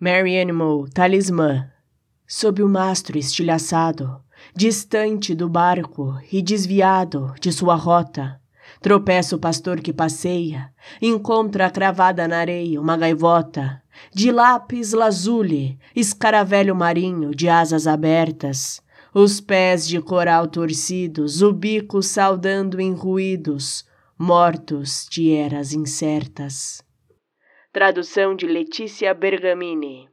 Mary Animal, talismã. Sob o mastro estilhaçado, distante do barco e desviado de sua rota, tropeça o pastor que passeia, encontra cravada na areia uma gaivota, de lápis lazuli, escaravelho marinho de asas abertas, os pés de coral torcidos, o bico saudando em ruídos, mortos de eras incertas. Tradução de Letícia Bergamini.